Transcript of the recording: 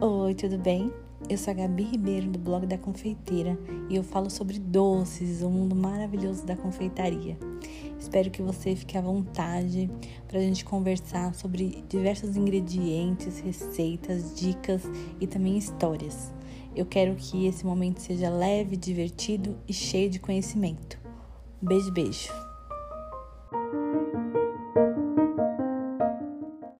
Oi, tudo bem? Eu sou a Gabi Ribeiro do blog da Confeiteira e eu falo sobre doces, o mundo maravilhoso da confeitaria. Espero que você fique à vontade para a gente conversar sobre diversos ingredientes, receitas, dicas e também histórias. Eu quero que esse momento seja leve, divertido e cheio de conhecimento. Beijo, beijo.